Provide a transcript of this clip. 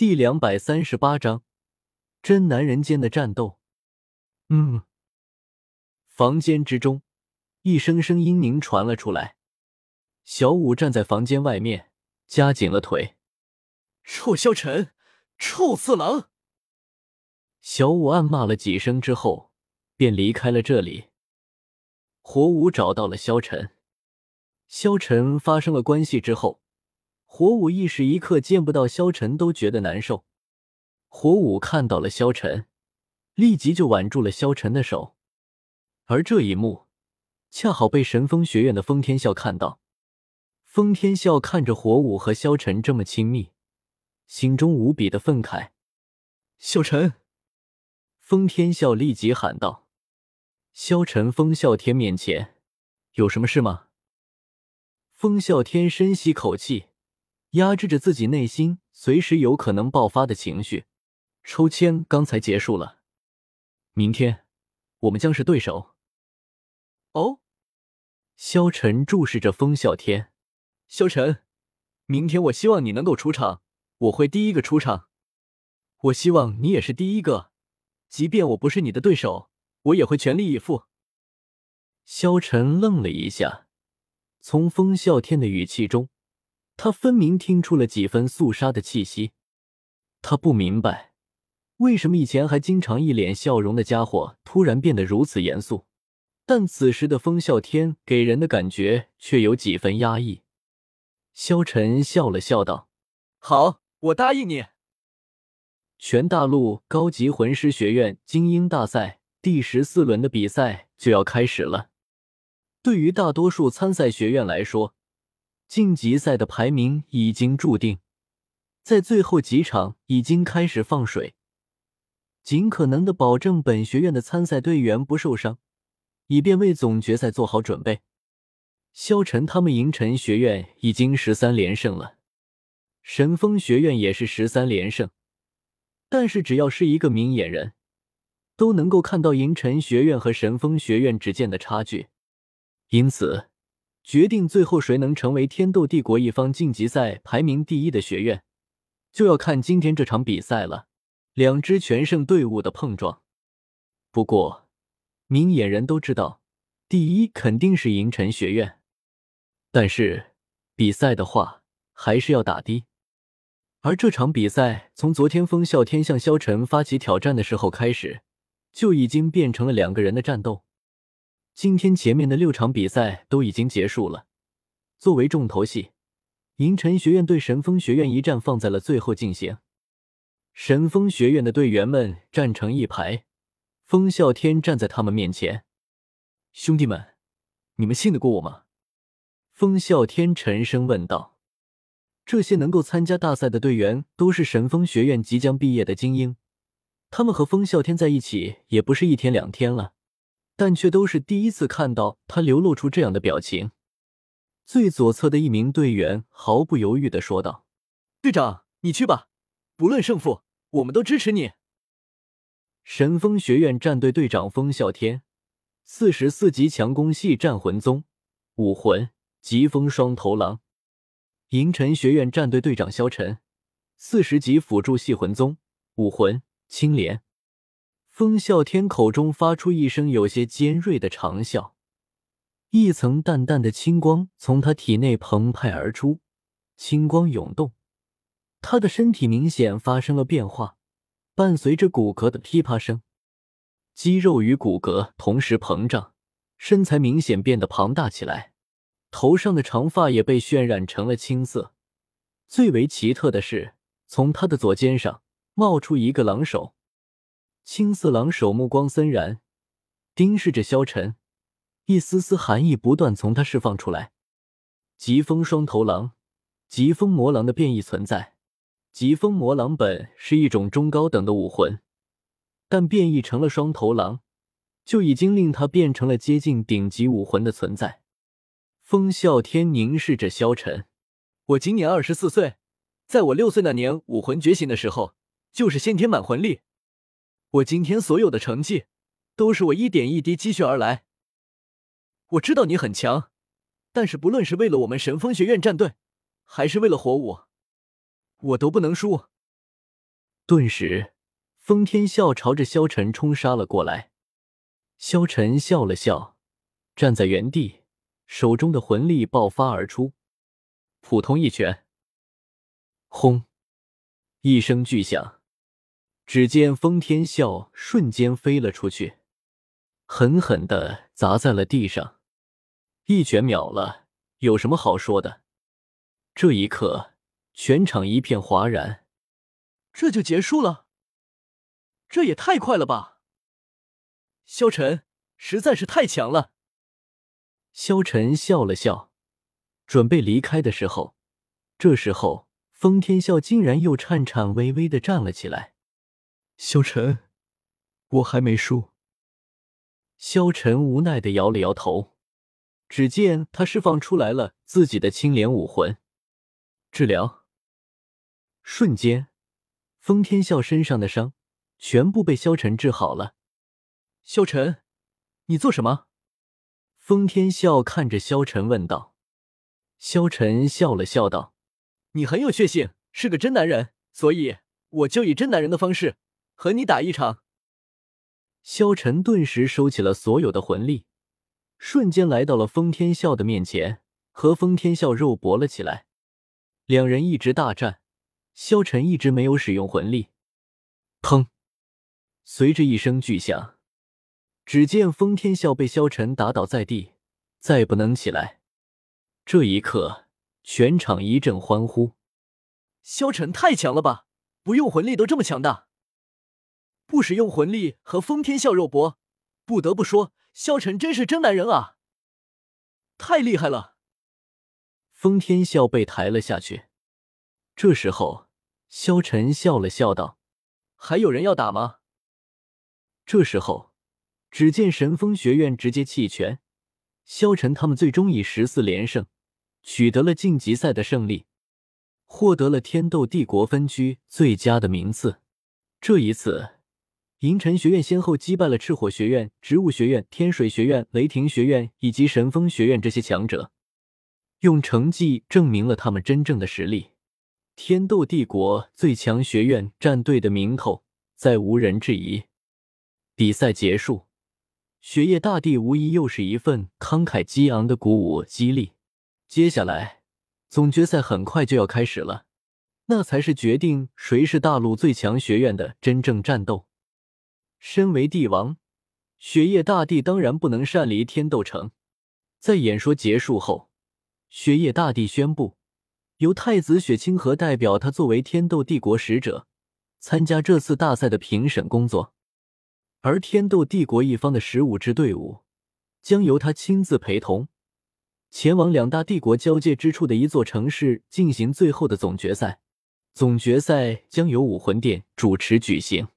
第两百三十八章，真男人间的战斗。嗯。房间之中，一声声音咛传了出来。小五站在房间外面，夹紧了腿。臭萧晨，臭色狼！小五暗骂了几声之后，便离开了这里。火舞找到了萧晨，萧晨发生了关系之后，火舞一时一刻见不到萧晨都觉得难受。火舞看到了萧晨，立即就挽住了萧晨的手。而这一幕，恰好被神风学院的风天笑看到。风天笑看着火舞和萧晨这么亲密，心中无比的愤慨。萧晨，风天笑立即喊道：“萧晨，风啸天面前有什么事吗？”风啸天深吸口气，压制着自己内心随时有可能爆发的情绪。抽签刚才结束了，明天我们将是对手。哦，萧晨注视着风啸天。萧晨，明天我希望你能够出场，我会第一个出场。我希望你也是第一个，即便我不是你的对手，我也会全力以赴。萧晨愣了一下，从风啸天的语气中，他分明听出了几分肃杀的气息。他不明白，为什么以前还经常一脸笑容的家伙，突然变得如此严肃。但此时的风啸天给人的感觉却有几分压抑。萧晨笑了笑道：“好，我答应你。”全大陆高级魂师学院精英大赛第十四轮的比赛就要开始了。对于大多数参赛学院来说，晋级赛的排名已经注定，在最后几场已经开始放水，尽可能的保证本学院的参赛队员不受伤。以便为总决赛做好准备。萧晨他们银尘学院已经十三连胜了，神风学院也是十三连胜。但是只要是一个明眼人，都能够看到银尘学院和神风学院之间的差距。因此，决定最后谁能成为天斗帝国一方晋级赛排名第一的学院，就要看今天这场比赛了。两支全胜队伍的碰撞。不过。明眼人都知道，第一肯定是银尘学院，但是比赛的话还是要打的。而这场比赛从昨天风啸天向萧晨发起挑战的时候开始，就已经变成了两个人的战斗。今天前面的六场比赛都已经结束了，作为重头戏，银尘学院对神风学院一战放在了最后进行。神风学院的队员们站成一排。风啸天站在他们面前，兄弟们，你们信得过我吗？风啸天沉声问道。这些能够参加大赛的队员都是神风学院即将毕业的精英，他们和风啸天在一起也不是一天两天了，但却都是第一次看到他流露出这样的表情。最左侧的一名队员毫不犹豫的说道：“队长，你去吧，不论胜负，我们都支持你。”神风学院战队队长风啸天，四十四级强攻系战魂宗武魂疾风双头狼；银尘学院战队队长萧晨，四十级辅助系魂宗武魂青莲。风啸天口中发出一声有些尖锐的长啸，一层淡淡的青光从他体内澎湃而出，青光涌动，他的身体明显发生了变化。伴随着骨骼的噼啪声，肌肉与骨骼同时膨胀，身材明显变得庞大起来。头上的长发也被渲染成了青色。最为奇特的是，从他的左肩上冒出一个狼首，青色狼首目光森然，盯视着萧晨，一丝丝寒意不断从他释放出来。疾风双头狼，疾风魔狼的变异存在。疾风魔狼本是一种中高等的武魂，但变异成了双头狼，就已经令他变成了接近顶级武魂的存在。风啸天凝视着萧晨：“我今年二十四岁，在我六岁那年武魂觉醒的时候，就是先天满魂力。我今天所有的成绩，都是我一点一滴积蓄而来。我知道你很强，但是不论是为了我们神风学院战队，还是为了火舞。”我都不能输。顿时，风天笑朝着萧晨冲杀了过来。萧晨笑了笑，站在原地，手中的魂力爆发而出，普通一拳，轰！一声巨响，只见封天笑瞬间飞了出去，狠狠的砸在了地上。一拳秒了，有什么好说的？这一刻，全场一片哗然。这就结束了？这也太快了吧！萧晨实在是太强了。萧晨笑了笑，准备离开的时候，这时候封天笑竟然又颤颤巍巍的站了起来。萧晨，我还没输。萧晨无奈的摇了摇头，只见他释放出来了自己的青莲武魂，治疗。瞬间，封天笑身上的伤全部被萧晨治好了。萧晨，你做什么？封天笑看着萧晨问道。萧晨笑了笑道：“你很有血性，是个真男人，所以我就以真男人的方式和你打一场。”萧晨顿时收起了所有的魂力，瞬间来到了封天笑的面前，和封天笑肉搏了起来。两人一直大战，萧晨一直没有使用魂力。砰！随着一声巨响。只见封天笑被萧晨打倒在地，再不能起来。这一刻，全场一阵欢呼：“萧晨太强了吧！不用魂力都这么强大，使用魂力和封天笑肉搏，不得不说，萧晨真是真男人啊！太厉害了！”封天笑被抬了下去。这时候，萧晨笑了笑道：“还有人要打吗？”这时候。只见神风学院直接弃权，萧晨他们最终以十四连胜取得了晋级赛的胜利，获得了天斗帝国分区最佳的名次。这一次，银尘学院先后击败了赤火学院、植物学院、天水学院、雷霆学院以及神风学院这些强者，用成绩证明了他们真正的实力。天斗帝国最强学院战队的名头再无人质疑。比赛结束。雪夜大帝无疑又是一份慷慨激昂的鼓舞激励。接下来，总决赛很快就要开始了，那才是决定谁是大陆最强学院的真正战斗。身为帝王，雪夜大帝当然不能擅离天斗城。在演说结束后，雪夜大帝宣布，由太子雪清河代表他作为天斗帝国使者，参加这次大赛的评审工作。而天斗帝国一方的十五支队伍将由他亲自陪同，前往两大帝国交界之处的一座城市进行最后的总决赛。总决赛将由武魂殿主持举行。